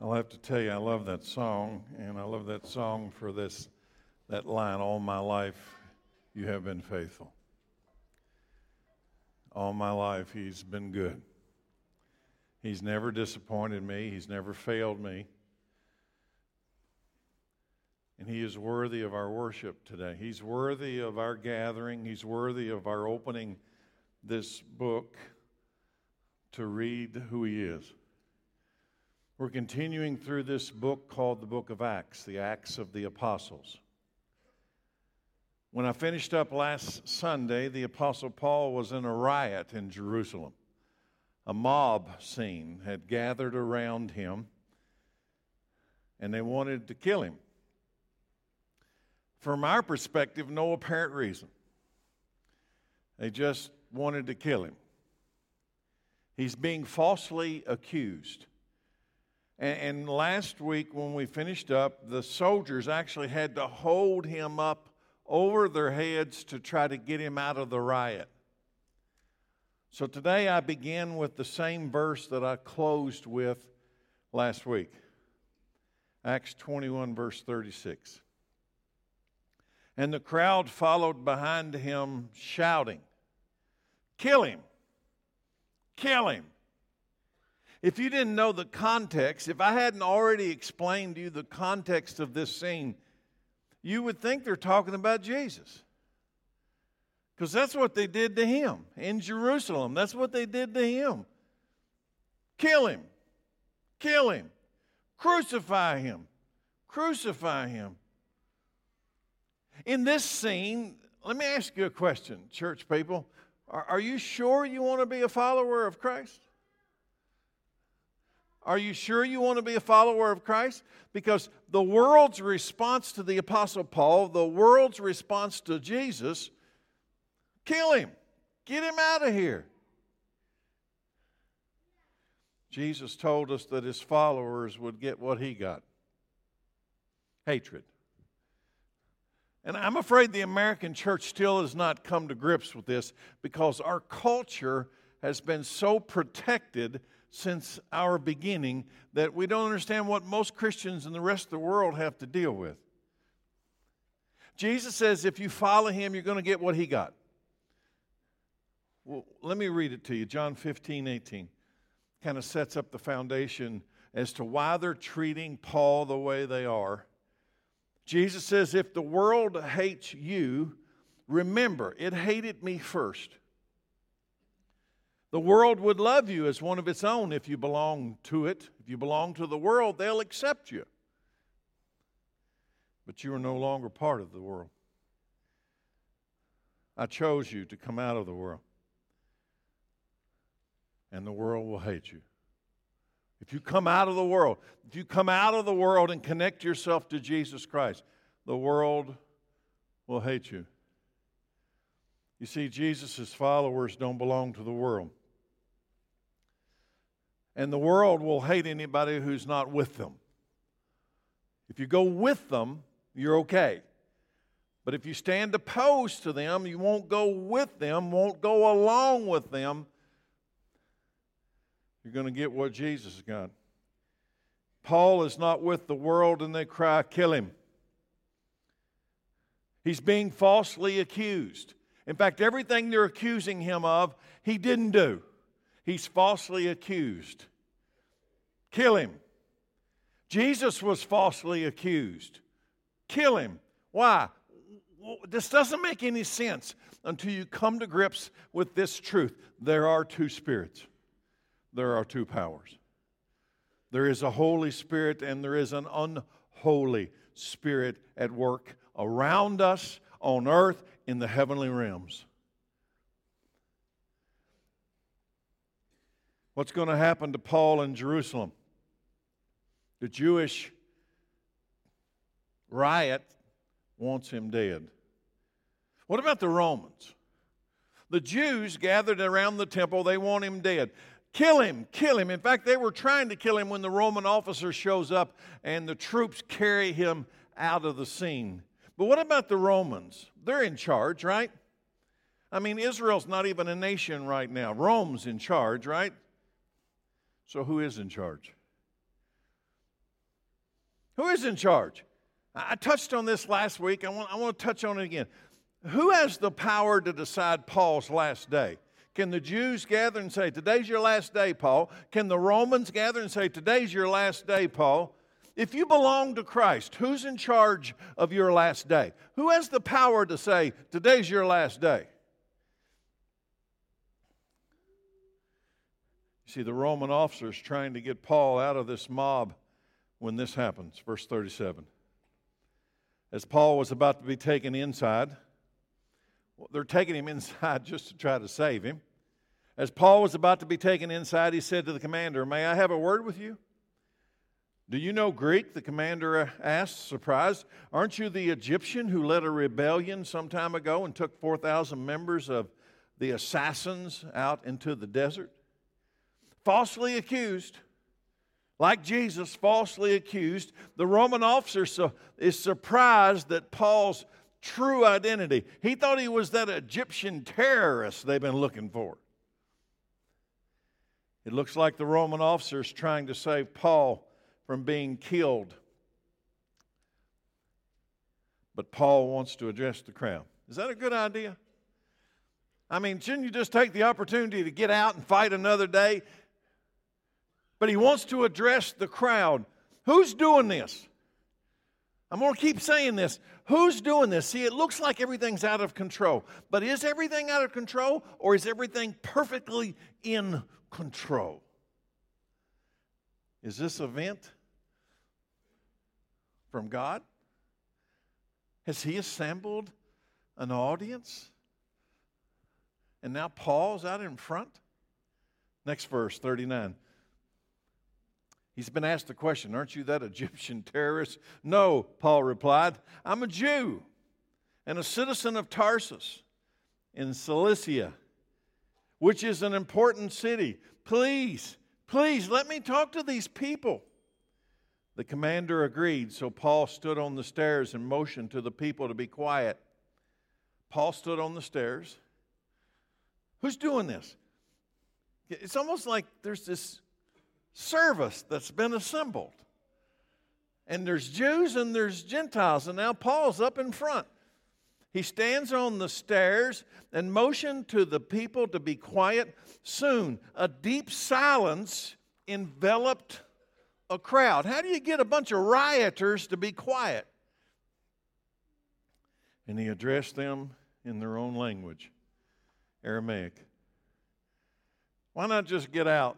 I'll have to tell you, I love that song, and I love that song for this, that line, all my life you have been faithful. All my life he's been good. He's never disappointed me, he's never failed me. And he is worthy of our worship today. He's worthy of our gathering. He's worthy of our opening this book to read who he is. We're continuing through this book called the Book of Acts, the Acts of the Apostles. When I finished up last Sunday, the Apostle Paul was in a riot in Jerusalem. A mob scene had gathered around him, and they wanted to kill him. From our perspective, no apparent reason. They just wanted to kill him. He's being falsely accused. And, and, last week, when we finished up, the soldiers actually had to hold him up over their heads to try to get him out of the riot. So today, I begin with the same verse that I closed with last week Acts 21, verse 36. And the crowd followed behind him, shouting, Kill him! Kill him! If you didn't know the context, if I hadn't already explained to you the context of this scene, you would think they're talking about Jesus. Because that's what they did to him in Jerusalem. That's what they did to him. Kill him. Kill him. Crucify him. Crucify him. In this scene, let me ask you a question, church people. Are, are you sure you want to be a follower of Christ? Are you sure you want to be a follower of Christ? Because the world's response to the Apostle Paul, the world's response to Jesus, kill him, get him out of here. Jesus told us that his followers would get what he got hatred. And I'm afraid the American church still has not come to grips with this because our culture has been so protected since our beginning that we don't understand what most Christians in the rest of the world have to deal with. Jesus says if you follow him, you're going to get what he got. Well, let me read it to you. John 15, 18 kind of sets up the foundation as to why they're treating Paul the way they are. Jesus says, If the world hates you, remember, it hated me first. The world would love you as one of its own if you belong to it. If you belong to the world, they'll accept you. But you are no longer part of the world. I chose you to come out of the world, and the world will hate you. If you come out of the world, if you come out of the world and connect yourself to Jesus Christ, the world will hate you. You see, Jesus' followers don't belong to the world. And the world will hate anybody who's not with them. If you go with them, you're okay. But if you stand opposed to them, you won't go with them, won't go along with them, you're going to get what Jesus got. Paul is not with the world and they cry, kill him. He's being falsely accused. In fact, everything they're accusing him of, he didn't do. He's falsely accused. Kill him. Jesus was falsely accused. Kill him. Why? This doesn't make any sense until you come to grips with this truth. There are two spirits there are two powers there is a Holy Spirit and there is an unholy Spirit at work around us on earth in the heavenly realms. What's going to happen to Paul in Jerusalem? The Jewish riot wants him dead. What about the Romans? The Jews gathered around the temple, they want him dead. Kill him, kill him. In fact, they were trying to kill him when the Roman officer shows up and the troops carry him out of the scene. But what about the Romans? They're in charge, right? I mean, Israel's not even a nation right now. Rome's in charge, right? So who is in charge? Who is in charge? I touched on this last week. I want, I want to touch on it again. Who has the power to decide Paul's last day? Can the Jews gather and say, Today's your last day, Paul? Can the Romans gather and say, Today's your last day, Paul? If you belong to Christ, who's in charge of your last day? Who has the power to say, Today's your last day? See, the Roman officers trying to get Paul out of this mob when this happens. Verse 37. As Paul was about to be taken inside, well, they're taking him inside just to try to save him. As Paul was about to be taken inside, he said to the commander, May I have a word with you? Do you know Greek? The commander asked, surprised. Aren't you the Egyptian who led a rebellion some time ago and took 4,000 members of the assassins out into the desert? Falsely accused, like Jesus, falsely accused, the Roman officer is surprised that Paul's true identity. He thought he was that Egyptian terrorist they've been looking for. It looks like the Roman officers trying to save Paul from being killed. But Paul wants to address the crowd. Is that a good idea? I mean, shouldn't you just take the opportunity to get out and fight another day? But he wants to address the crowd. Who's doing this? I'm going to keep saying this. Who's doing this? See, it looks like everything's out of control. But is everything out of control or is everything perfectly in control. Is this event from God? Has He assembled an audience? And now Paul's out in front? Next verse, 39. He's been asked the question, Aren't you that Egyptian terrorist? No, Paul replied. I'm a Jew and a citizen of Tarsus in Cilicia which is an important city. Please, please let me talk to these people. The commander agreed, so Paul stood on the stairs and motioned to the people to be quiet. Paul stood on the stairs. Who's doing this? It's almost like there's this service that's been assembled. And there's Jews and there's Gentiles, and now Paul's up in front. He stands on the stairs and motioned to the people to be quiet. Soon, a deep silence enveloped a crowd. How do you get a bunch of rioters to be quiet? And he addressed them in their own language, Aramaic. Why not just get out?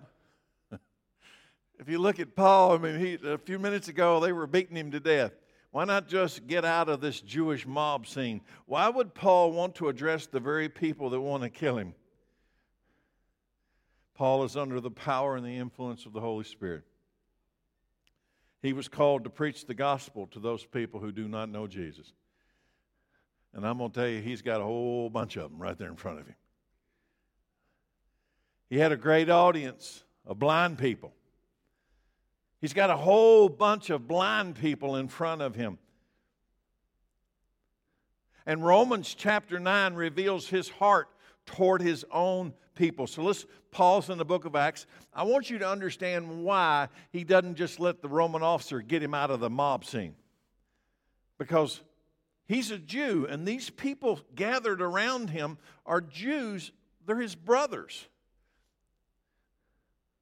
If you look at Paul, I mean, he, a few minutes ago they were beating him to death. Why not just get out of this Jewish mob scene? Why would Paul want to address the very people that want to kill him? Paul is under the power and the influence of the Holy Spirit. He was called to preach the gospel to those people who do not know Jesus. And I'm going to tell you, he's got a whole bunch of them right there in front of him. He had a great audience of blind people. He's got a whole bunch of blind people in front of him. And Romans chapter 9 reveals his heart toward his own people. So let's pause in the book of Acts. I want you to understand why he doesn't just let the Roman officer get him out of the mob scene. Because he's a Jew, and these people gathered around him are Jews, they're his brothers.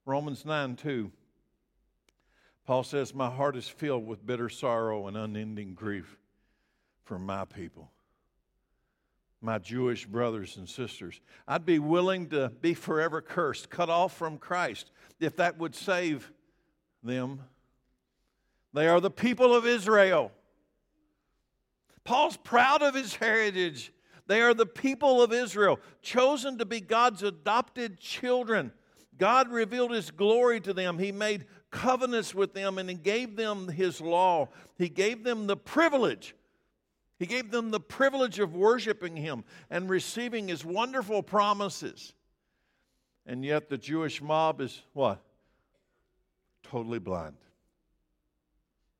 Romans 9 2. Paul says, My heart is filled with bitter sorrow and unending grief for my people, my Jewish brothers and sisters. I'd be willing to be forever cursed, cut off from Christ, if that would save them. They are the people of Israel. Paul's proud of his heritage. They are the people of Israel, chosen to be God's adopted children. God revealed his glory to them. He made covenants with them and he gave them his law. He gave them the privilege. He gave them the privilege of worshiping him and receiving his wonderful promises. And yet the Jewish mob is what? Totally blind.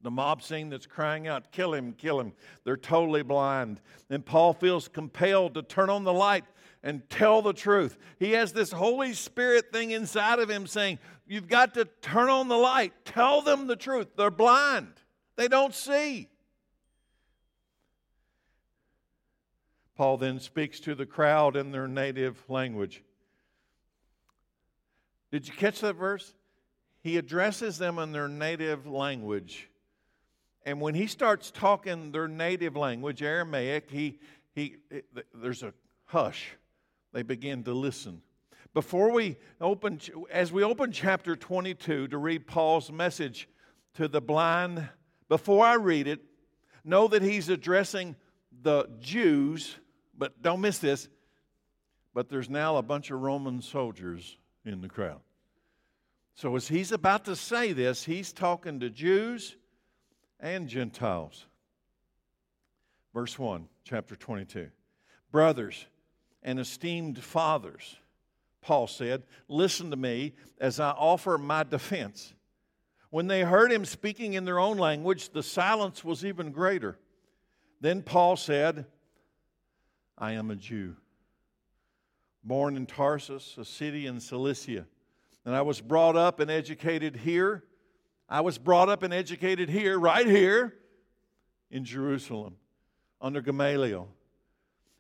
The mob scene that's crying out, kill him, kill him. They're totally blind. And Paul feels compelled to turn on the light and tell the truth. He has this Holy Spirit thing inside of him saying, You've got to turn on the light. Tell them the truth. They're blind. They don't see. Paul then speaks to the crowd in their native language. Did you catch that verse? He addresses them in their native language. And when he starts talking their native language, Aramaic, he, he, there's a hush. They begin to listen. Before we open, as we open chapter 22 to read Paul's message to the blind, before I read it, know that he's addressing the Jews, but don't miss this. But there's now a bunch of Roman soldiers in the crowd. So, as he's about to say this, he's talking to Jews and Gentiles. Verse 1, chapter 22. Brothers and esteemed fathers, Paul said, listen to me as I offer my defense. When they heard him speaking in their own language, the silence was even greater. Then Paul said, I am a Jew, born in Tarsus, a city in Cilicia and I was brought up and educated here. I was brought up and educated here, right here in Jerusalem, under Gamaliel.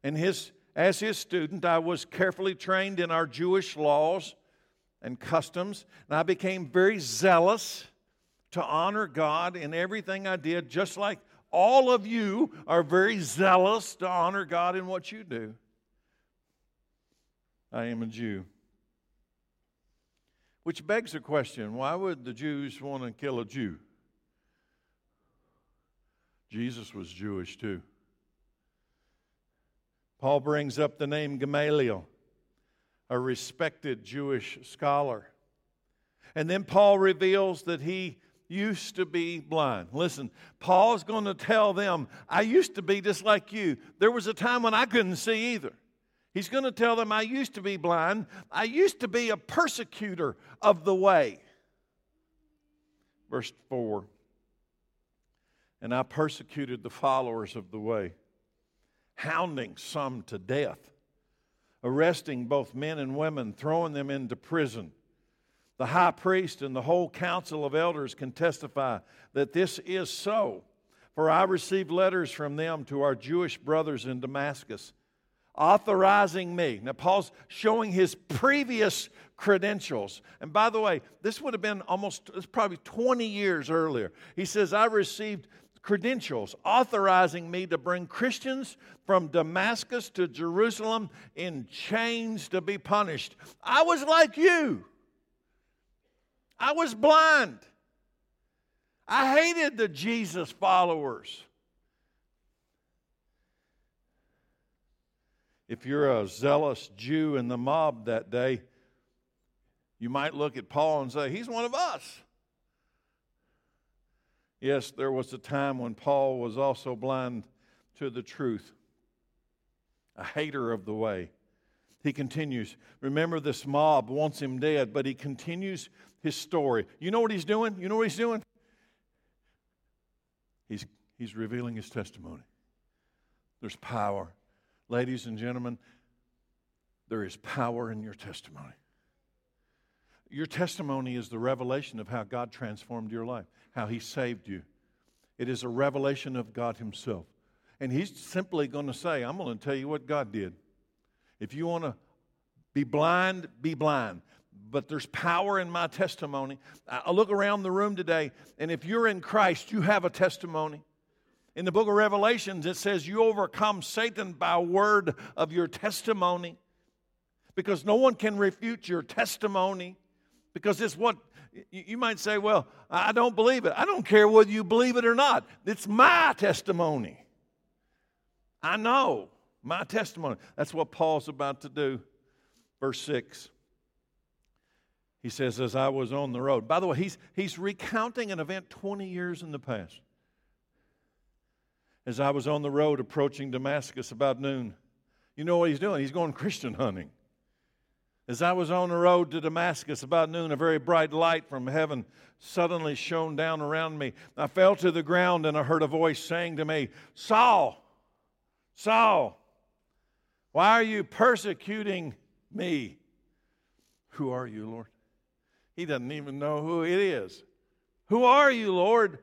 And his, as his student, I was carefully trained in our Jewish laws and customs, and I became very zealous to honor God in everything I did, just like all of you are very zealous to honor God in what you do. I am a Jew. Which begs the question why would the Jews want to kill a Jew? Jesus was Jewish too. Paul brings up the name Gamaliel, a respected Jewish scholar. And then Paul reveals that he used to be blind. Listen, Paul's going to tell them, I used to be just like you. There was a time when I couldn't see either. He's going to tell them, I used to be blind. I used to be a persecutor of the way. Verse 4 And I persecuted the followers of the way, hounding some to death, arresting both men and women, throwing them into prison. The high priest and the whole council of elders can testify that this is so. For I received letters from them to our Jewish brothers in Damascus authorizing me. Now, Paul's showing his previous credentials. And by the way, this would have been almost, it's probably 20 years earlier. He says, I received credentials authorizing me to bring Christians from Damascus to Jerusalem in chains to be punished. I was like you, I was blind. I hated the Jesus followers. if you're a zealous Jew in the mob that day, you might look at Paul and say, He's one of us. Yes, there was a time when Paul was also blind to the truth, a hater of the way. He continues, Remember, this mob wants him dead, but he continues his story. You know what he's doing? You know what he's doing? He's, he's revealing his testimony. There's power Ladies and gentlemen, there is power in your testimony. Your testimony is the revelation of how God transformed your life, how He saved you. It is a revelation of God Himself. And He's simply going to say, I'm going to tell you what God did. If you want to be blind, be blind. But there's power in my testimony. I look around the room today, and if you're in Christ, you have a testimony. In the book of Revelations, it says, You overcome Satan by word of your testimony. Because no one can refute your testimony. Because it's what you might say, Well, I don't believe it. I don't care whether you believe it or not. It's my testimony. I know my testimony. That's what Paul's about to do. Verse 6. He says, As I was on the road. By the way, he's, he's recounting an event 20 years in the past as I was on the road approaching Damascus about noon. You know what he's doing? He's going Christian hunting. As I was on the road to Damascus about noon, a very bright light from heaven suddenly shone down around me. I fell to the ground and I heard a voice saying to me, Saul, Saul, why are you persecuting me? Who are you, Lord? He doesn't even know who it is. Who are you, Lord?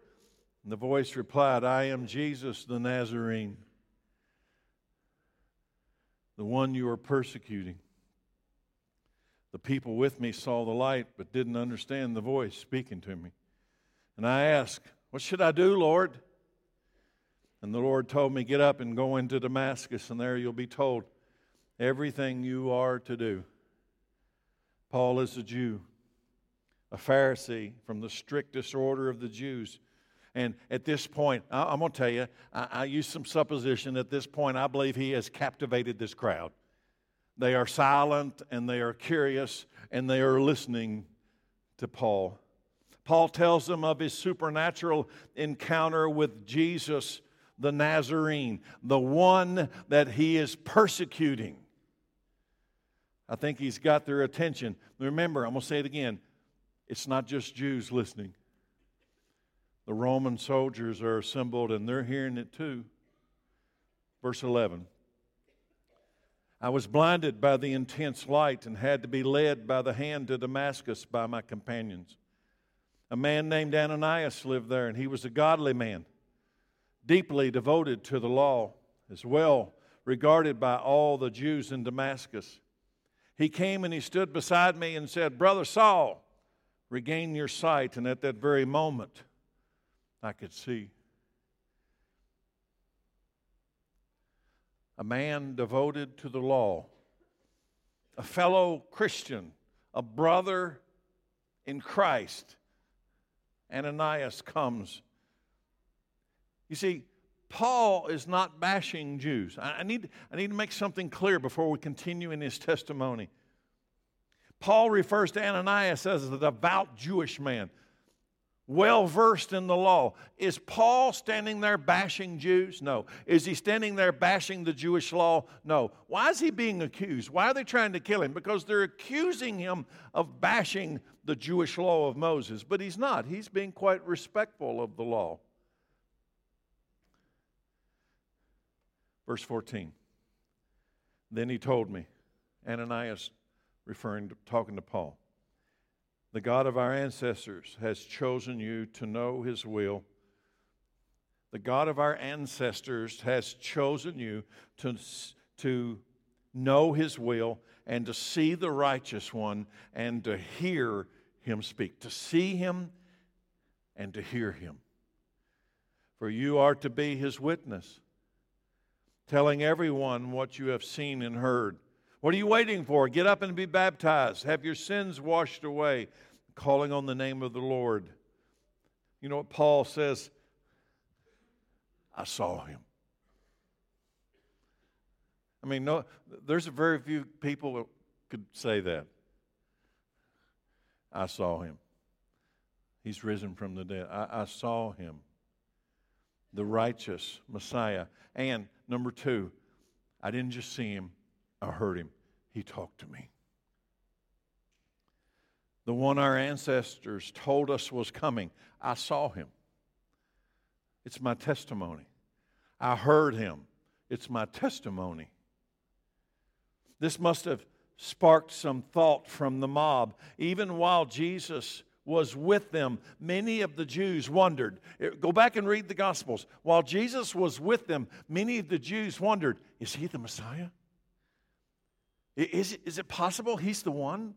And the voice replied, I am Jesus the Nazarene, the one you are persecuting. The people with me saw the light, but didn't understand the voice speaking to me. And I asked, What should I do, Lord? And the Lord told me, Get up and go into Damascus, and there you'll be told everything you are to do. Paul is a Jew, a Pharisee from the strictest order of the Jews. And at this point, I, am going to tell you, I, I use some supposition. At this point, I believe he has captivated this crowd. They are silent and they are curious and they are listening to Paul. Paul tells them of his supernatural encounter with Jesus the Nazarene, the one that he is persecuting. I think he's got their attention. Remember, I'm going to say it again it's not just Jews listening, the Roman soldiers are assembled and they're hearing it too. Verse 11 I was blinded by the intense light and had to be led by the hand to Damascus by my companions. A man named Ananias lived there, and he was a godly man, deeply devoted to the law, as well regarded by all the Jews in Damascus. He came and he stood beside me and said, Brother Saul, regain your sight. And at that very moment, I could see. A man devoted to the law, a fellow Christian, a brother in Christ. Ananias comes. You see, Paul is not bashing Jews. I, need, I need to make something clear before we continue in his testimony. Paul refers to Ananias as a devout Jewish man well versed in the law. Is Paul standing there bashing Jews? No. Is he standing there bashing the Jewish law? No. Why is he being accused? Why are they trying to kill him? Because they're accusing him of bashing the Jewish law of Moses. But he's not. He's being quite respectful of the law. Verse 14. Then he told me, Ananias referring to talking to Paul. The God of our ancestors has chosen you to know his will. The God of our ancestors has chosen you to, to know his will and to see the righteous one and to hear him speak, to see him and to hear him. For you are to be his witness, telling everyone what you have seen and heard. What are you waiting for? Get up and be baptized. Have your sins washed away, calling on the name of the Lord. You know what Paul says? I saw him. I mean, no, there's very few people that could say that. I saw him. He's risen from the dead. I, I saw him, the righteous Messiah. And number two, I didn't just see him, I heard him. He talked to me. The one our ancestors told us was coming, I saw him. It's my testimony. I heard him. It's my testimony. This must have sparked some thought from the mob. Even while Jesus was with them, many of the Jews wondered. Eh, go back and read the Gospels. While Jesus was with them, many of the Jews wondered is he the Messiah? Is, is it possible he's the one?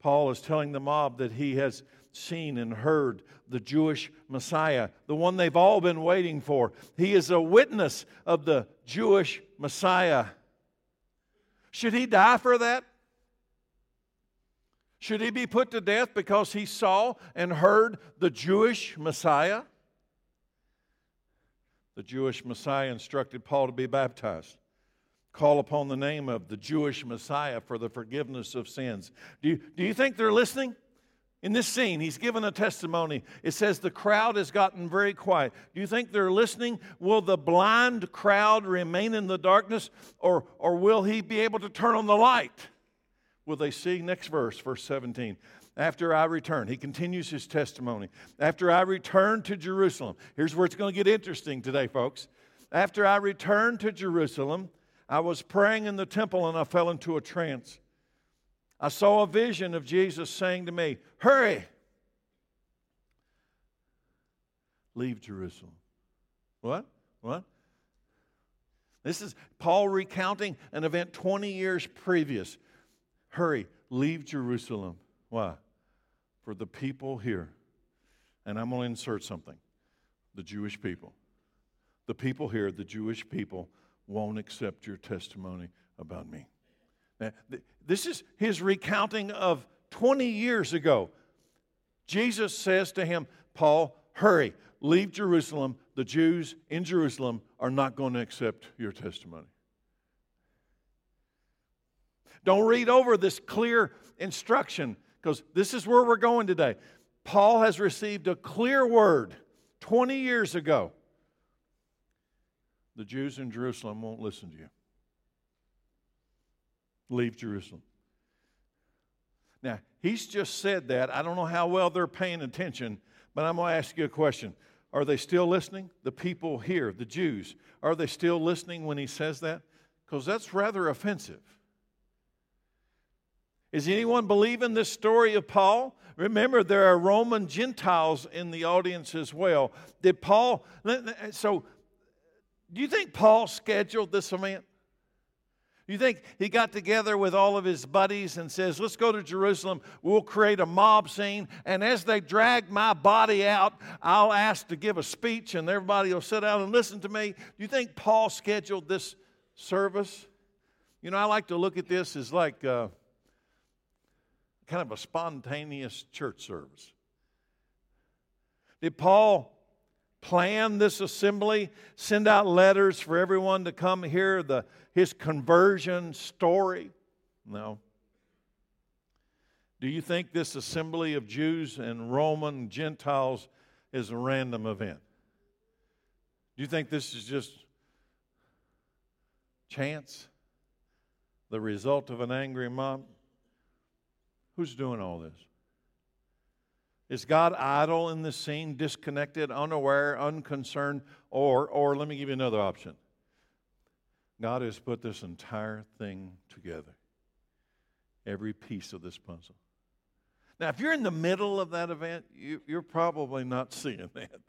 Paul is telling the mob that he has seen and heard the Jewish Messiah, the one they've all been waiting for. He is a witness of the Jewish Messiah. Should he die for that? Should he be put to death because he saw and heard the Jewish Messiah? The Jewish Messiah instructed Paul to be baptized call upon the name of the Jewish Messiah for the forgiveness of sins. Do you, do you think they're listening? In this scene, he's given a testimony. It says the crowd has gotten very quiet. Do you think they're listening? Will the blind crowd remain in the darkness, or, or will he be able to turn on the light? Will they see? Next verse, verse 17. After I return, he continues his testimony. After I return to Jerusalem, here's where it's going to get interesting today, folks. After I return to Jerusalem, I was praying in the temple and I fell into a trance. I saw a vision of Jesus saying to me, Hurry! leave Jerusalem. What? What? This is Paul recounting an event 20 years previous. Hurry, leave Jerusalem. Why? For the people here. And I'm going to insert something the Jewish people. The people here, the Jewish people, won't accept your testimony about me. Now, this is his recounting of 20 years ago. Jesus says to him, Paul, hurry, leave Jerusalem. The Jews in Jerusalem are not going to accept your testimony. Don't read over this clear instruction because this is where we're going today. Paul has received a clear word 20 years ago. The Jews in Jerusalem won't listen to you. Leave Jerusalem. Now, he's just said that. I don't know how well they're paying attention, but I'm going to ask you a question. Are they still listening? The people here, the Jews, are they still listening when he says that? Because that's rather offensive. Is anyone believing this story of Paul? Remember, there are Roman Gentiles in the audience as well. Did Paul, so do you think Paul scheduled this event? You think he got together with all of his buddies and says, Let's go to Jerusalem. We'll create a mob scene. And as they drag my body out, I'll ask to give a speech and everybody will sit down and listen to me. Do you think Paul scheduled this service? You know, I like to look at this as like uh, kind of a spontaneous church service. Did Paul plan this assembly, send out letters for everyone to come hear the, his conversion story? No. Do you think this assembly of Jews and Roman Gentiles is a random event? Do you think this is just chance? The result of an angry mob? Who's doing all this? Is God idle in this scene, disconnected, unaware, unconcerned? Or, or let me give you another option. God has put this entire thing together, every piece of this puzzle. Now, if you're in the middle of that event, you, you're probably not seeing that.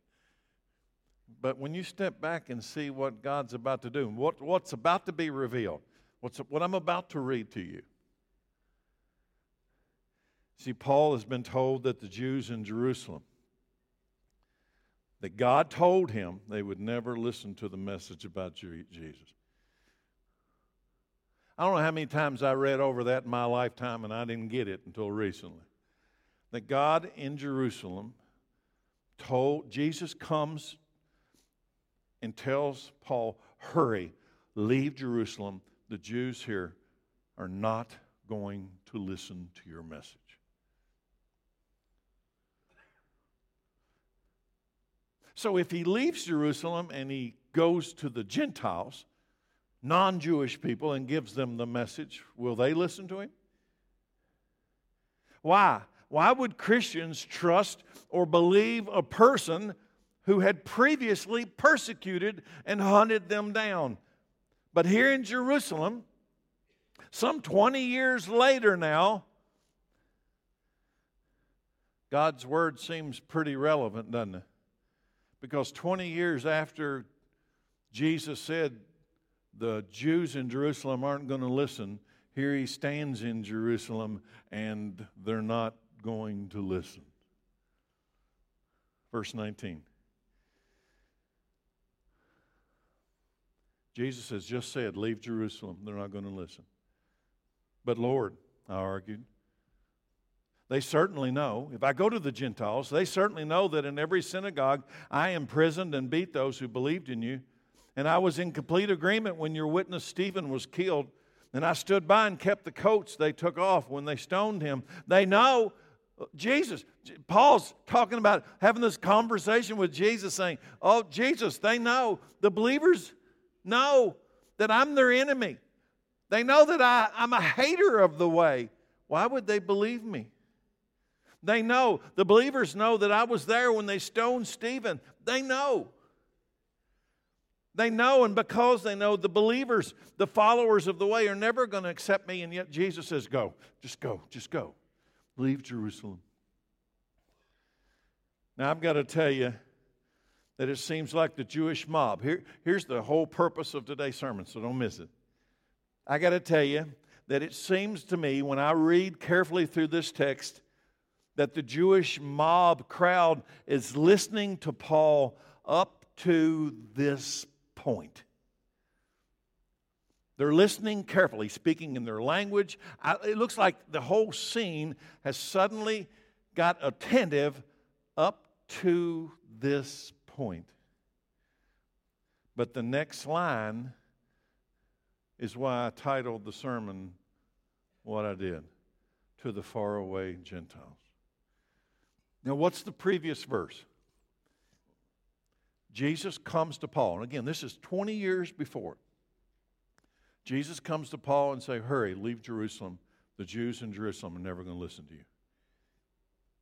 But when you step back and see what God's about to do, what, what's about to be revealed, what's, what I'm about to read to you, See, Paul has been told that the Jews in Jerusalem, that God told him they would never listen to the message about Jesus. I don't know how many times I read over that in my lifetime and I didn't get it until recently. That God in Jerusalem told, Jesus comes and tells Paul, hurry, leave Jerusalem. The Jews here are not going to listen to your message. So if he leaves Jerusalem and he goes to the Gentiles, non Jewish people, and gives them the message, will they listen to him? Why? Why would Christians trust or believe a person who had previously persecuted and hunted them down? But here in Jerusalem, some 20 years later now, God's word seems pretty relevant, doesn't it? Because 20 years after Jesus said the Jews in Jerusalem aren't going to listen, here he stands in Jerusalem and they're not going to listen. Verse 19. Jesus has just said, Leave Jerusalem. They're not going to listen. But Lord, I argued, they certainly know. If I go to the Gentiles, they certainly know that in every synagogue I imprisoned and beat those who believed in you. And I was in complete agreement when your witness Stephen was killed. And I stood by and kept the coats they took off when they stoned him. They know uh, Jesus. Paul's talking about having this conversation with Jesus, saying, Oh, Jesus, they know. The believers know that I'm their enemy. They know that I, I'm a hater of the way. Why would they believe me? They know. The believers know that I was there when they stoned Stephen. They know. They know, and because they know, the believers, the followers of the way, are never going to accept me. And yet Jesus says, Go, just go, just go. Leave Jerusalem. Now, I've got to tell you, that it seems like the Jewish mob. Here, here's the whole purpose of today's sermon, so don't miss it. I got to tell you that it seems to me when I read carefully through this text that the Jewish mob crowd is listening to Paul up to this point. They're listening carefully, speaking in their language. It looks like the whole scene has suddenly got attentive up to this point. But the next line is why I titled the sermon what I did to the faraway Gentiles. Now, what's the previous verse? Jesus comes to Paul. And again, this is 20 years before. Jesus comes to Paul and say, "Hurry, leave Jerusalem. The Jews in Jerusalem are never going to listen to you."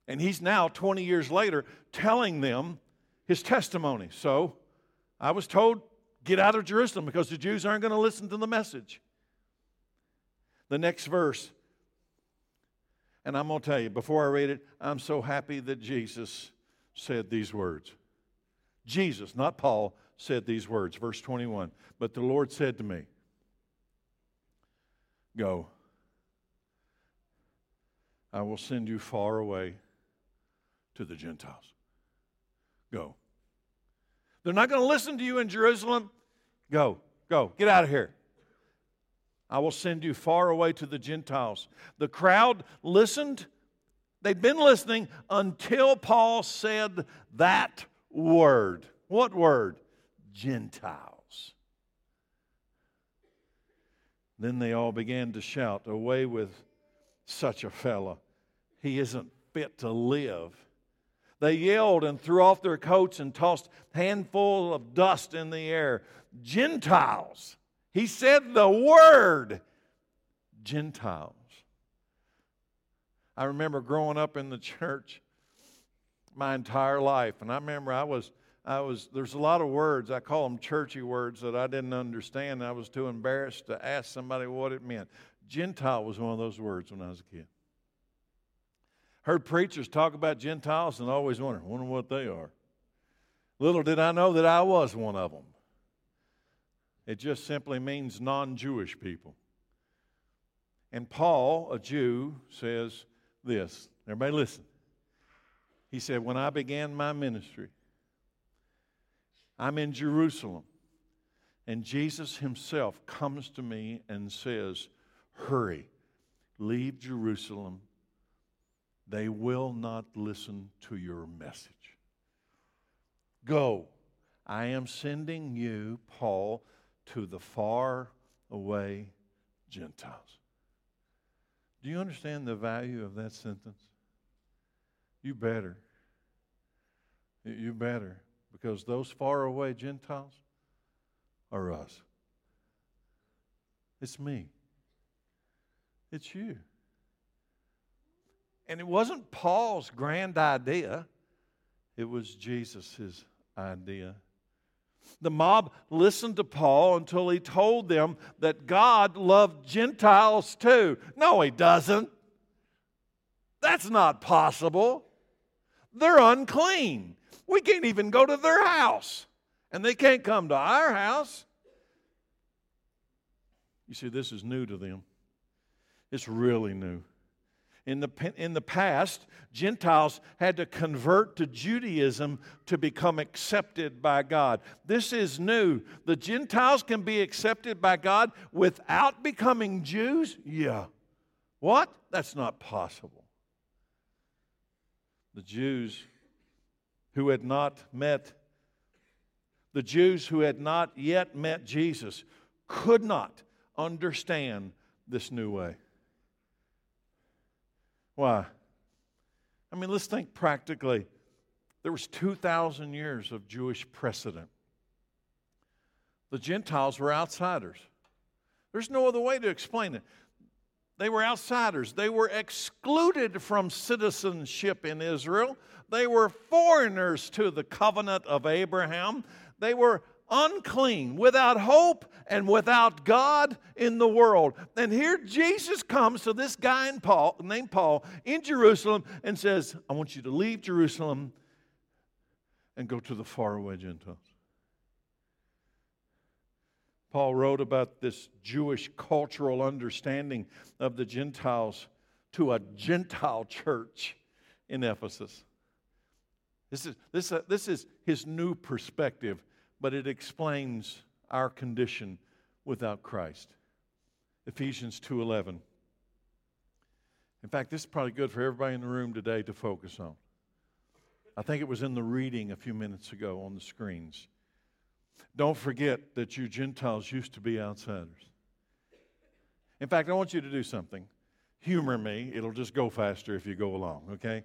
And he's now 20 years later telling them his testimony. So, I was told, get out of Jerusalem because the Jews aren't going to listen to the message. The next verse and I'm going to tell you, before I read it, I'm so happy that Jesus said these words. Jesus, not Paul, said these words. Verse 21 But the Lord said to me, Go. I will send you far away to the Gentiles. Go. They're not going to listen to you in Jerusalem. Go, go, get out of here. I will send you far away to the Gentiles. The crowd listened. They'd been listening until Paul said that word. What word? Gentiles. Then they all began to shout, Away with such a fellow. He isn't fit to live. They yelled and threw off their coats and tossed handful of dust in the air. Gentiles. He said the word Gentiles. I remember growing up in the church my entire life, and I remember I was. I was there's a lot of words I call them churchy words that I didn't understand. I was too embarrassed to ask somebody what it meant. Gentile was one of those words when I was a kid. Heard preachers talk about Gentiles and always wondered, wonder what they are. Little did I know that I was one of them. It just simply means non Jewish people. And Paul, a Jew, says this. Everybody listen. He said, When I began my ministry, I'm in Jerusalem, and Jesus himself comes to me and says, Hurry, leave Jerusalem. They will not listen to your message. Go. I am sending you, Paul, to the far away Gentiles. Do you understand the value of that sentence? You better. You better. Because those far away Gentiles are us. It's me. It's you. And it wasn't Paul's grand idea, it was Jesus' idea. The mob listened to Paul until he told them that God loved Gentiles too. No, he doesn't. That's not possible. They're unclean. We can't even go to their house, and they can't come to our house. You see, this is new to them. It's really new. In the, in the past, Gentiles had to convert to Judaism to become accepted by God. This is new. The Gentiles can be accepted by God without becoming Jews? Yeah. What? That's not possible. The Jews who had not met, the Jews who had not yet met Jesus could not understand this new way. Why? I mean, let's think practically. There was 2,000 years of Jewish precedent. The Gentiles were outsiders. There's no other way to explain it. They were outsiders. They were excluded from citizenship in Israel. They were foreigners to the covenant of Abraham. They were unclean, without hope, and without God in the world. And here Jesus comes to this guy in Paul, named Paul in Jerusalem and says, I want you to leave Jerusalem and go to the faraway Gentiles. Paul wrote about this Jewish cultural understanding of the Gentiles to a Gentile church in Ephesus. This is, this, uh, this is his new perspective, but it explains our condition without Christ. Ephesians 2:11. In fact, this is probably good for everybody in the room today to focus on. I think it was in the reading a few minutes ago on the screens. Don't forget that you Gentiles used to be outsiders. In fact, I want you to do something. Humor me, it'll just go faster if you go along, okay?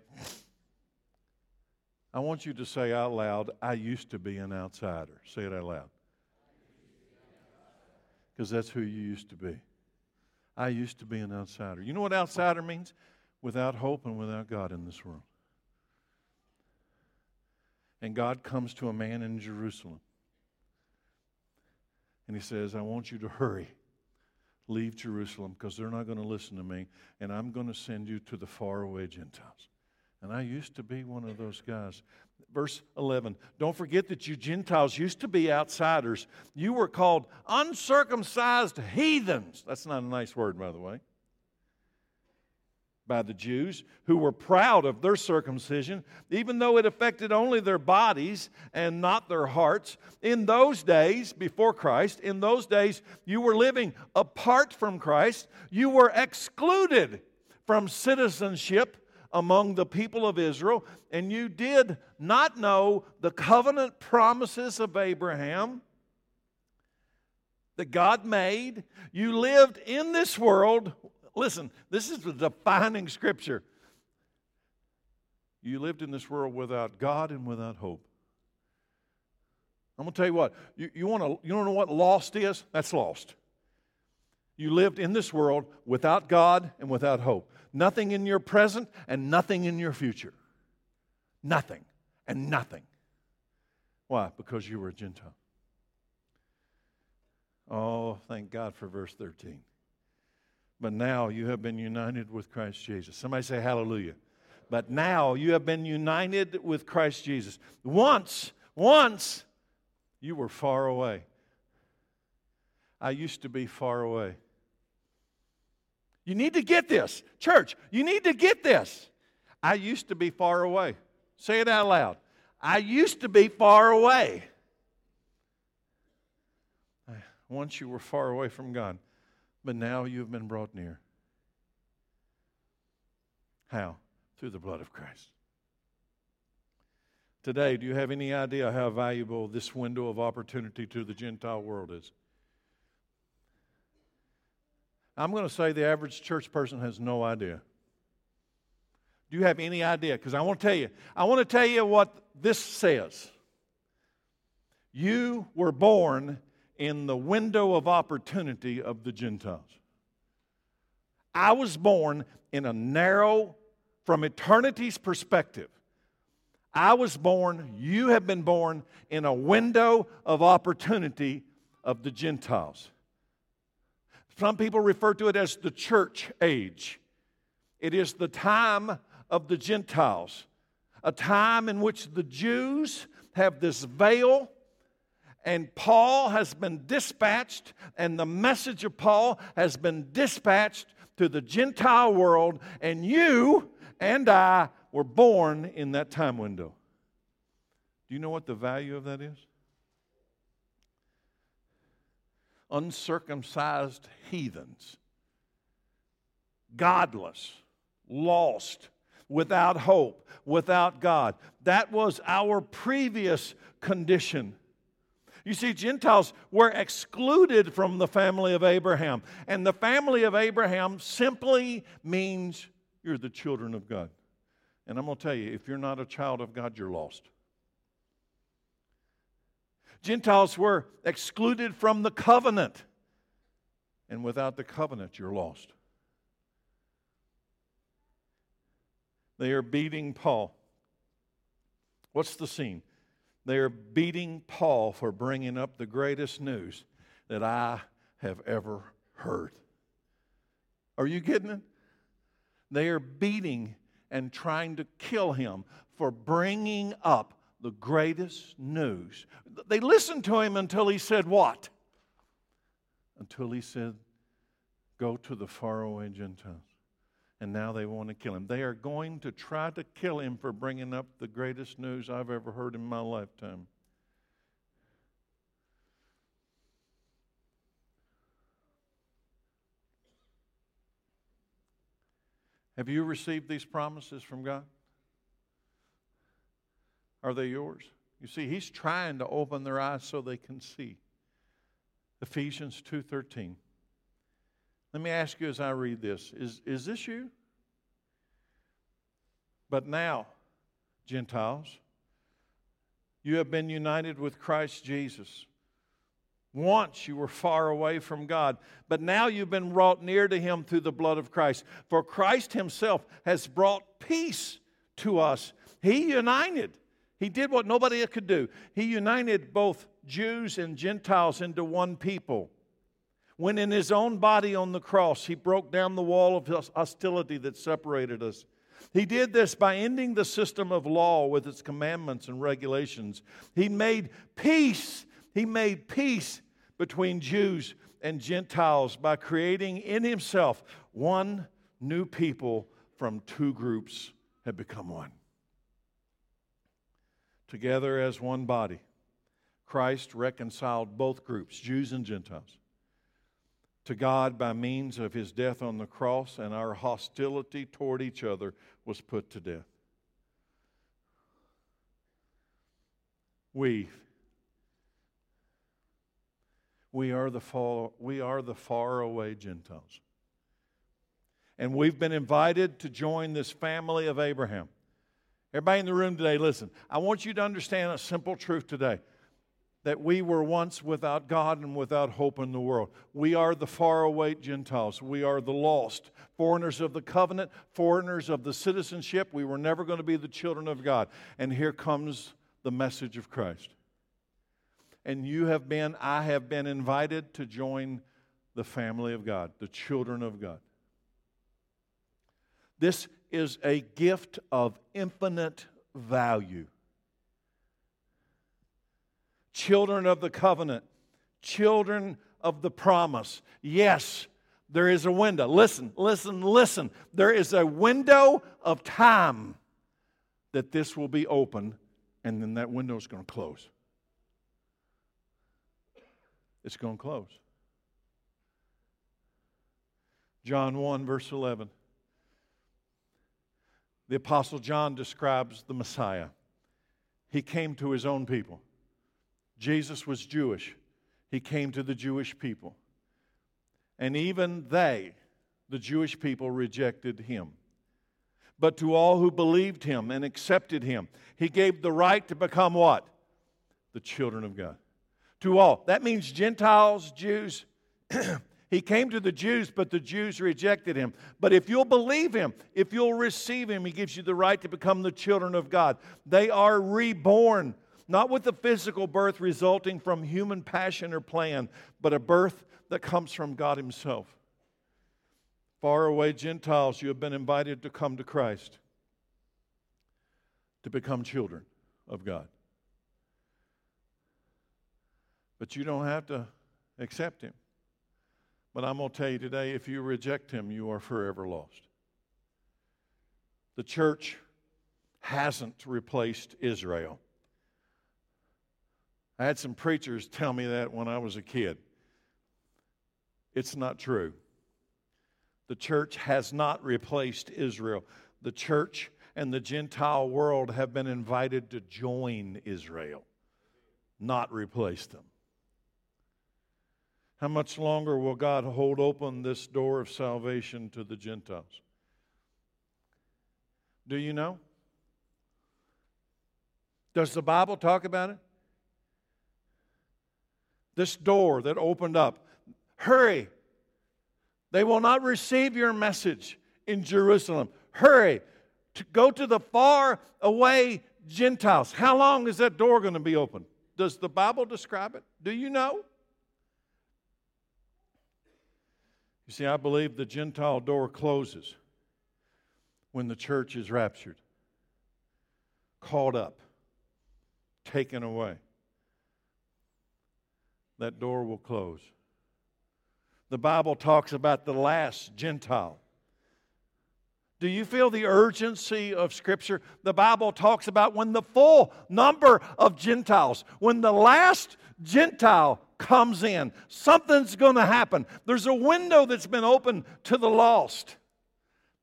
I want you to say out loud, I used to be an outsider. Say it out loud. Because that's who you used to be. I used to be an outsider. You know what outsider means? Without hope and without God in this world. And God comes to a man in Jerusalem. And he says, I want you to hurry. Leave Jerusalem because they're not going to listen to me. And I'm going to send you to the faraway Gentiles. And I used to be one of those guys. Verse 11 Don't forget that you Gentiles used to be outsiders. You were called uncircumcised heathens. That's not a nice word, by the way by the Jews who were proud of their circumcision, even though it affected only their bodies and not their hearts. In those days, before Christ, in those days, you were living apart from Christ. You were excluded from citizenship among the people of Israel, and you did not know the covenant promises of Abraham that God made. You lived in this world Listen, this is the defining scripture. You lived in this world without God and without hope. I'm going to tell you what, you, you, wanna, you don't know what lost is? That's lost. You lived in this world without God and without hope. Nothing in your present and nothing in your future. Nothing and nothing. Why? Because you were a Gentile. Oh, thank God for verse 13 but now you have been united with Christ Jesus. Somebody say hallelujah. But now you have been united with Christ Jesus. Once, once, you were far away. I used to be far away. You need to get this. Church, you need to get this. I used to be far away. Say it out loud. I used to be far away. Once you were far away from God but now you have been brought near. How? Through the blood of Christ. Today, do you have any idea how valuable this window of opportunity to the Gentile world is? I'm going to say the average church person has no idea. Do you have any idea? Because I want to tell you, I want to tell you what this says. You were born in the window of opportunity of the Gentiles. I was born in a narrow, from eternity's perspective, I was born, you have been born in a window of opportunity of the Gentiles. Some people refer to it as the church age. It is the time of the Gentiles, a time in which the Jews have this veil and Paul has been dispatched, and the message of Paul has been dispatched to the Gentile world, and you and I were born in that time window. Do you know what the value of that is? Uncircumcised heathens, godless, lost, without hope, without God. That was our previous condition. You see, Gentiles were excluded from the family of Abraham. And the family of Abraham simply means you're the children of God. And I'm going to tell you, if you're not a child of God, you're lost. Gentiles were excluded from the covenant. And without the covenant, you're lost. They are beating Paul. What's the scene? They are beating Paul for bringing up the greatest news that I have ever heard. Are you getting it? They are beating and trying to kill him for bringing up the greatest news. They listened to him until he said, What? Until he said, Go to the faraway Gentiles. And now they want to kill him. They are going to try to kill him for bringing up the greatest news I've ever heard in my lifetime. Have you received these promises from God? Are they yours? You see, he's trying to open their eyes so they can see. Ephesians 2:13. Let me ask you as I read this, is, is this you? But now, Gentiles, you have been united with Christ Jesus. Once you were far away from God, but now you've been brought near to Him through the blood of Christ. For Christ Himself has brought peace to us. He united he did what nobody could do. He united both Jews and Gentiles into one people. When in his own body on the cross, he broke down the wall of hostility that separated us. He did this by ending the system of law with its commandments and regulations. He made peace. He made peace between Jews and Gentiles by creating in himself one new people from two groups had become one together as one body. Christ reconciled both groups, Jews and Gentiles, to God by means of his death on the cross, and our hostility toward each other was put to death. We, we are the far, we are the faraway Gentiles. And we've been invited to join this family of Abraham. Everybody in the room today, listen. I want you to understand a simple truth today that we were once without God and without hope in the world. We are the faraway Gentiles. We are the lost, foreigners of the covenant, foreigners of the citizenship. We were never going to be the children of God. And here comes the message of Christ. And you have been, I have been invited to join the family of God, the children of God. This is a gift of infinite value. Children of the covenant, children of the promise. Yes, there is a window. Listen, listen, listen. There is a window of time that this will be open, and then that window is going to close. It's going to close. John 1, verse 11 the Apostle John describes the Messiah. He came to his own people. Jesus was Jewish, he came to the Jewish people. And even they, the Jewish people, rejected him. But to all who believed him and accepted him, he gave the right to become what? The children of God. To all. That means Gentiles, Jews, He came to the Jews, but the Jews rejected him. But if you'll believe him, if you'll receive him, he gives you the right to become the children of God. They are reborn, not with a physical birth resulting from human passion or plan, but a birth that comes from God himself. Far away Gentiles, you have been invited to come to Christ, to become children of God. But you don't have to accept him. But I'm going to tell you today if you reject him, you are forever lost. The church hasn't replaced Israel. I had some preachers tell me that when I was a kid. It's not true. The church has not replaced Israel. The church and the Gentile world have been invited to join Israel, not replace them. How much longer will God hold open this door of salvation to the Gentiles? Do you know? Does the Bible talk about it? This door that opened up. Hurry. They will not receive your message in Jerusalem. Hurry. To go to the far away Gentiles. How long is that door going to be open? Does the Bible describe it? Do you know? You see, I believe the Gentile door closes when the church is raptured, caught up, taken away, that door will close. The Bible talks about the last Gentile. Do you feel the urgency of Scripture? The Bible talks about when the full number of Gentiles, when the last Gentile comes in, something's going to happen. There's a window that's been opened to the lost.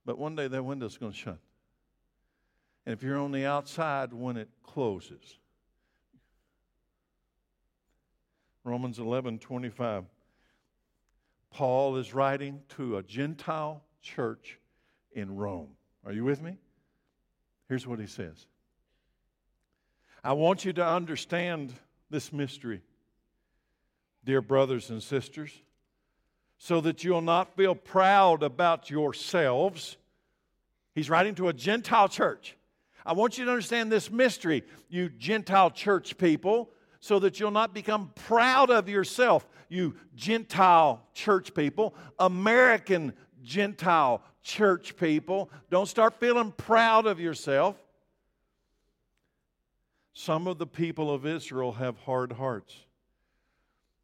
But one day that window's going to shut. And if you're on the outside when it closes, Romans 11 25. Paul is writing to a Gentile church in Rome. Are you with me? Here's what he says I want you to understand this mystery, dear brothers and sisters, so that you'll not feel proud about yourselves. He's writing to a Gentile church. I want you to understand this mystery, you Gentile church people, so that you'll not become proud of yourself, you Gentile church people, American Gentile church people. Don't start feeling proud of yourself. Some of the people of Israel have hard hearts,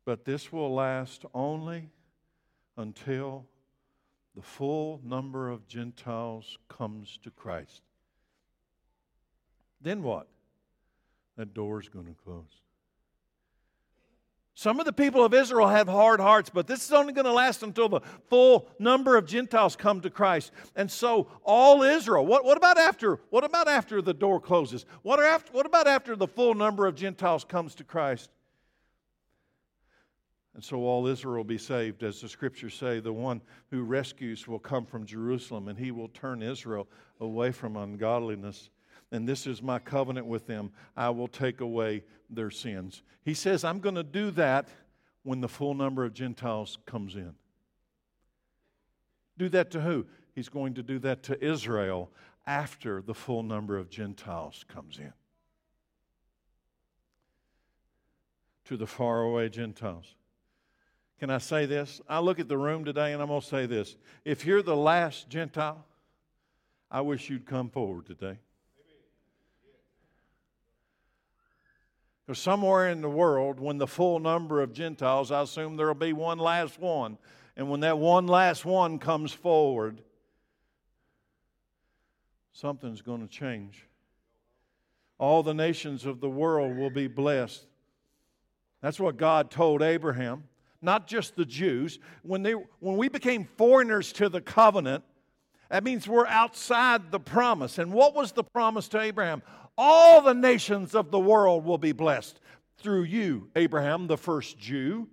but this will last only until the full number of Gentiles comes to Christ. Then what? That door is going to close. Some of the people of Israel have hard hearts, but this is only going to last until the full number of Gentiles come to Christ. And so all Israel, what, what about after what about after the door closes? What, after, what about after the full number of Gentiles comes to Christ? And so all Israel will be saved, as the scriptures say, the one who rescues will come from Jerusalem, and he will turn Israel away from ungodliness and this is my covenant with them. I will take away their sins. He says, I'm going to do that when the full number of Gentiles comes in. Do that to who? He's going to do that to Israel after the full number of Gentiles comes in. To the faraway Gentiles. Can I say this? I look at the room today and I'm going to say this. If you're the last Gentile, I wish you'd come forward today. Because somewhere in the world, when the full number of Gentiles, I assume there will be one last one. And when that one last one comes forward, something's going to change. All the nations of the world will be blessed. That's what God told Abraham, not just the Jews. When, they, when we became foreigners to the covenant, that means we're outside the promise. And what was the promise to Abraham? All the nations of the world will be blessed through you, Abraham, the first Jew.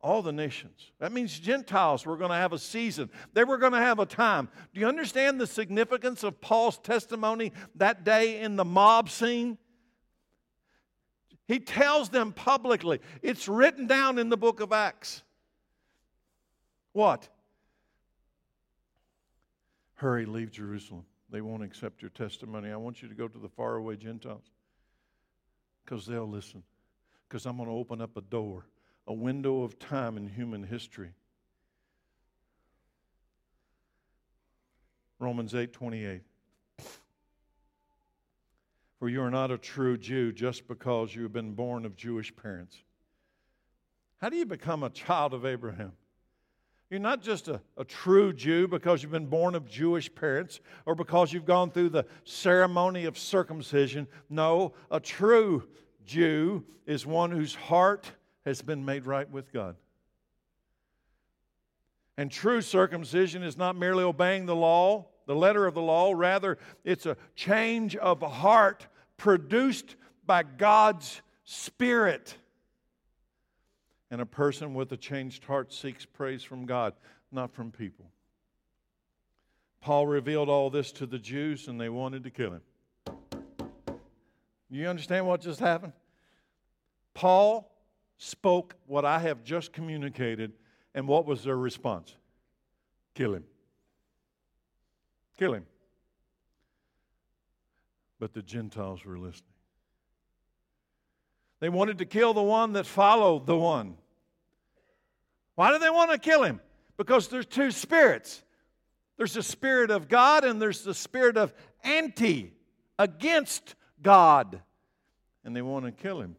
All the nations. That means Gentiles were going to have a season. They were going to have a time. Do you understand the significance of Paul's testimony that day in the mob scene? He tells them publicly. It's written down in the book of Acts. What? Hurry, leave Jerusalem. They won't accept your testimony. I want you to go to the faraway Gentiles because they'll listen. Because I'm going to open up a door, a window of time in human history. Romans 8 28. For you are not a true Jew just because you have been born of Jewish parents. How do you become a child of Abraham? You're not just a, a true Jew because you've been born of Jewish parents or because you've gone through the ceremony of circumcision. No, a true Jew is one whose heart has been made right with God. And true circumcision is not merely obeying the law, the letter of the law, rather, it's a change of heart produced by God's Spirit. And a person with a changed heart seeks praise from God, not from people. Paul revealed all this to the Jews, and they wanted to kill him. You understand what just happened? Paul spoke what I have just communicated, and what was their response? Kill him. Kill him. But the Gentiles were listening. They wanted to kill the one that followed the one. Why do they want to kill him? Because there's two spirits there's the spirit of God and there's the spirit of anti, against God. and they want to kill him.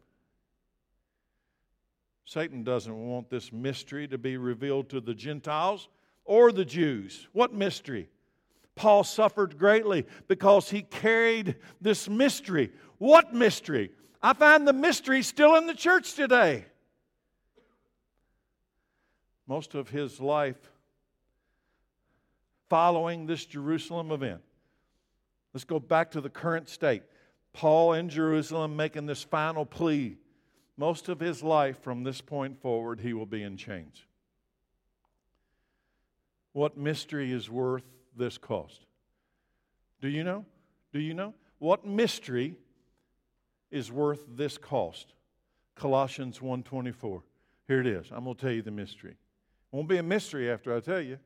Satan doesn't want this mystery to be revealed to the Gentiles or the Jews. What mystery? Paul suffered greatly because he carried this mystery. What mystery? I find the mystery still in the church today. Most of his life following this Jerusalem event. Let's go back to the current state. Paul in Jerusalem making this final plea. Most of his life from this point forward, he will be in chains. What mystery is worth this cost? Do you know? Do you know? What mystery is worth this cost? Colossians 1:24. Here it is. I'm going to tell you the mystery. Won't be a mystery after I tell you.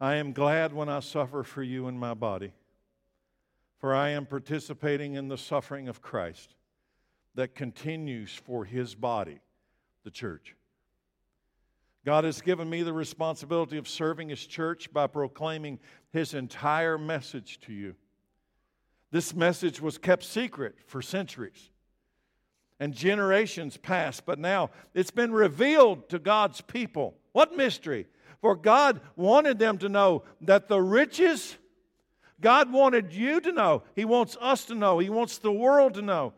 I am glad when I suffer for you in my body, for I am participating in the suffering of Christ that continues for his body, the church. God has given me the responsibility of serving his church by proclaiming his entire message to you. This message was kept secret for centuries and generations past, but now it's been revealed to God's people. What mystery? For God wanted them to know that the riches, God wanted you to know, He wants us to know, He wants the world to know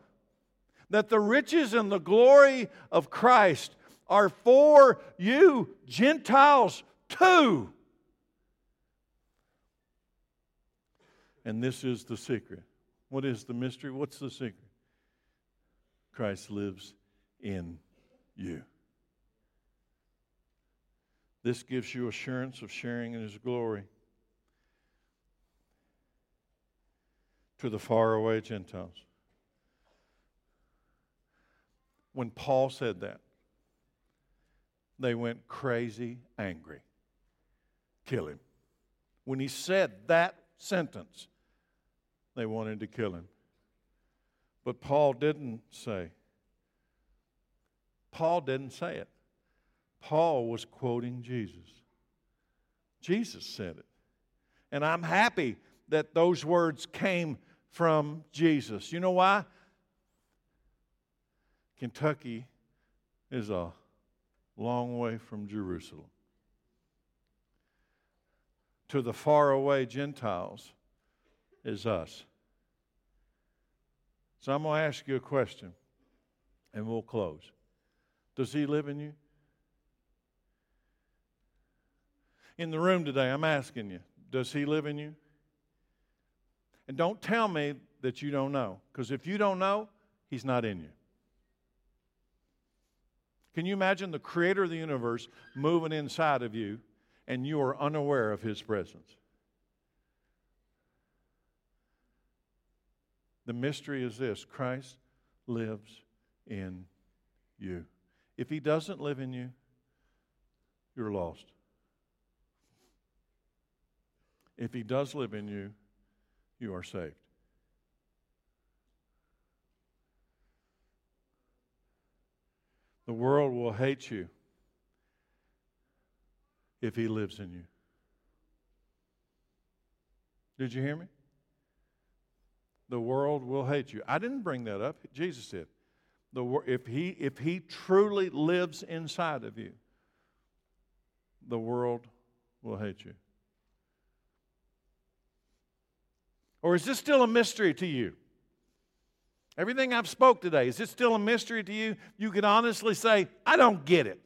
that the riches and the glory of Christ are for you, Gentiles, too. And this is the secret. What is the mystery? What's the secret? Christ lives in you. This gives you assurance of sharing in His glory to the faraway Gentiles. When Paul said that, they went crazy angry. Kill him. When he said that sentence, they wanted to kill him. But Paul didn't say. Paul didn't say it. Paul was quoting Jesus. Jesus said it. And I'm happy that those words came from Jesus. You know why? Kentucky is a long way from Jerusalem. To the faraway Gentiles is us. So I'm going to ask you a question and we'll close. Does he live in you? In the room today, I'm asking you, does he live in you? And don't tell me that you don't know, because if you don't know, he's not in you. Can you imagine the creator of the universe moving inside of you and you are unaware of his presence? The mystery is this Christ lives in you. If he doesn't live in you, you're lost. If he does live in you, you are saved. The world will hate you if he lives in you. Did you hear me? The world will hate you. I didn't bring that up. Jesus did. The, if, he, if he truly lives inside of you, the world will hate you. Or is this still a mystery to you? Everything I've spoke today, is it still a mystery to you? You can honestly say, I don't get it.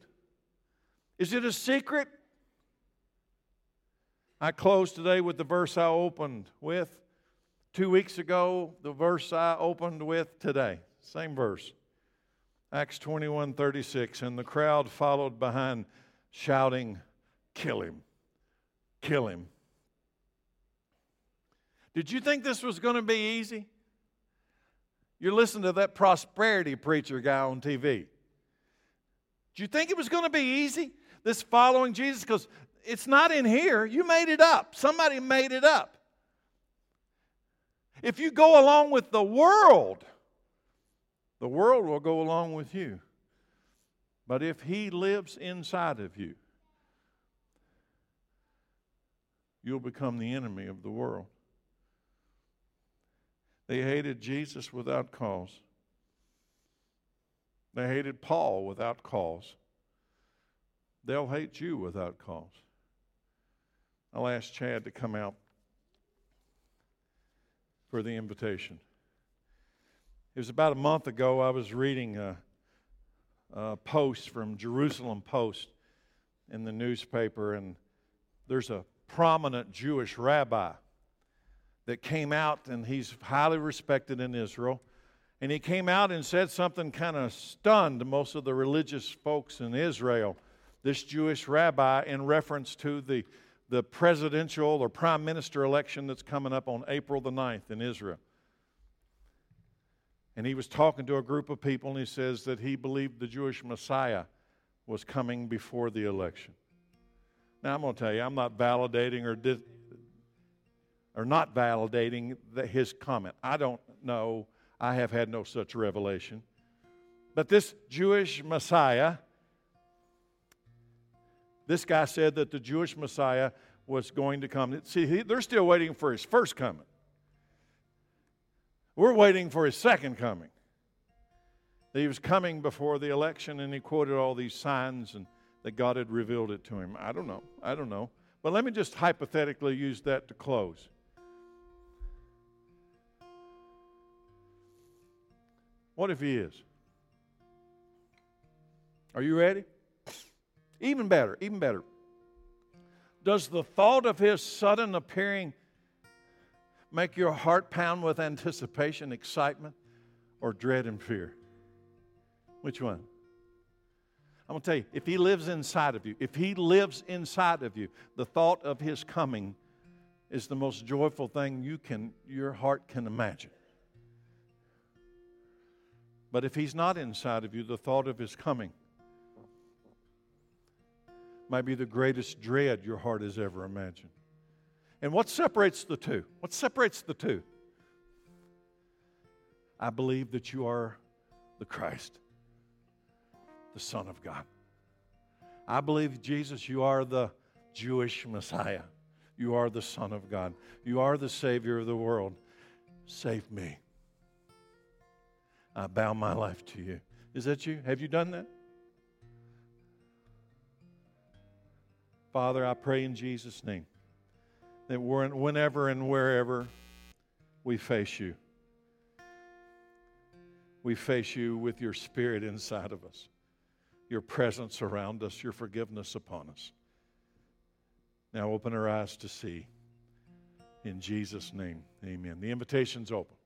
Is it a secret? I close today with the verse I opened with two weeks ago, the verse I opened with today. Same verse. Acts 21 36. And the crowd followed behind, shouting, Kill him! Kill him! Did you think this was going to be easy? You're listening to that prosperity preacher guy on TV. Do you think it was going to be easy, this following Jesus? Because it's not in here. You made it up. Somebody made it up. If you go along with the world, the world will go along with you. But if He lives inside of you, you'll become the enemy of the world. They hated Jesus without cause. They hated Paul without cause. They'll hate you without cause. I'll ask Chad to come out for the invitation. It was about a month ago, I was reading a, a post from Jerusalem Post in the newspaper, and there's a prominent Jewish rabbi that came out, and he's highly respected in Israel. And he came out and said something kind of stunned most of the religious folks in Israel. This Jewish rabbi, in reference to the, the presidential or prime minister election that's coming up on April the 9th in Israel. And he was talking to a group of people, and he says that he believed the Jewish Messiah was coming before the election. Now, I'm going to tell you, I'm not validating or, or not validating the, his comment. I don't know. I have had no such revelation. But this Jewish Messiah, this guy said that the Jewish Messiah was going to come. See, he, they're still waiting for his first coming. We're waiting for his second coming. He was coming before the election and he quoted all these signs and that God had revealed it to him. I don't know. I don't know. But let me just hypothetically use that to close. What if he is? Are you ready? Even better, even better. Does the thought of his sudden appearing make your heart pound with anticipation, excitement, or dread and fear? Which one? I'm going to tell you, if he lives inside of you, if he lives inside of you, the thought of his coming is the most joyful thing you can your heart can imagine. But if he's not inside of you, the thought of his coming might be the greatest dread your heart has ever imagined. And what separates the two? What separates the two? I believe that you are the Christ, the Son of God. I believe, Jesus, you are the Jewish Messiah. You are the Son of God. You are the Savior of the world. Save me. I bow my life to you. Is that you? Have you done that? Father, I pray in Jesus' name that whenever and wherever we face you, we face you with your spirit inside of us, your presence around us, your forgiveness upon us. Now open our eyes to see. In Jesus' name, amen. The invitation's open.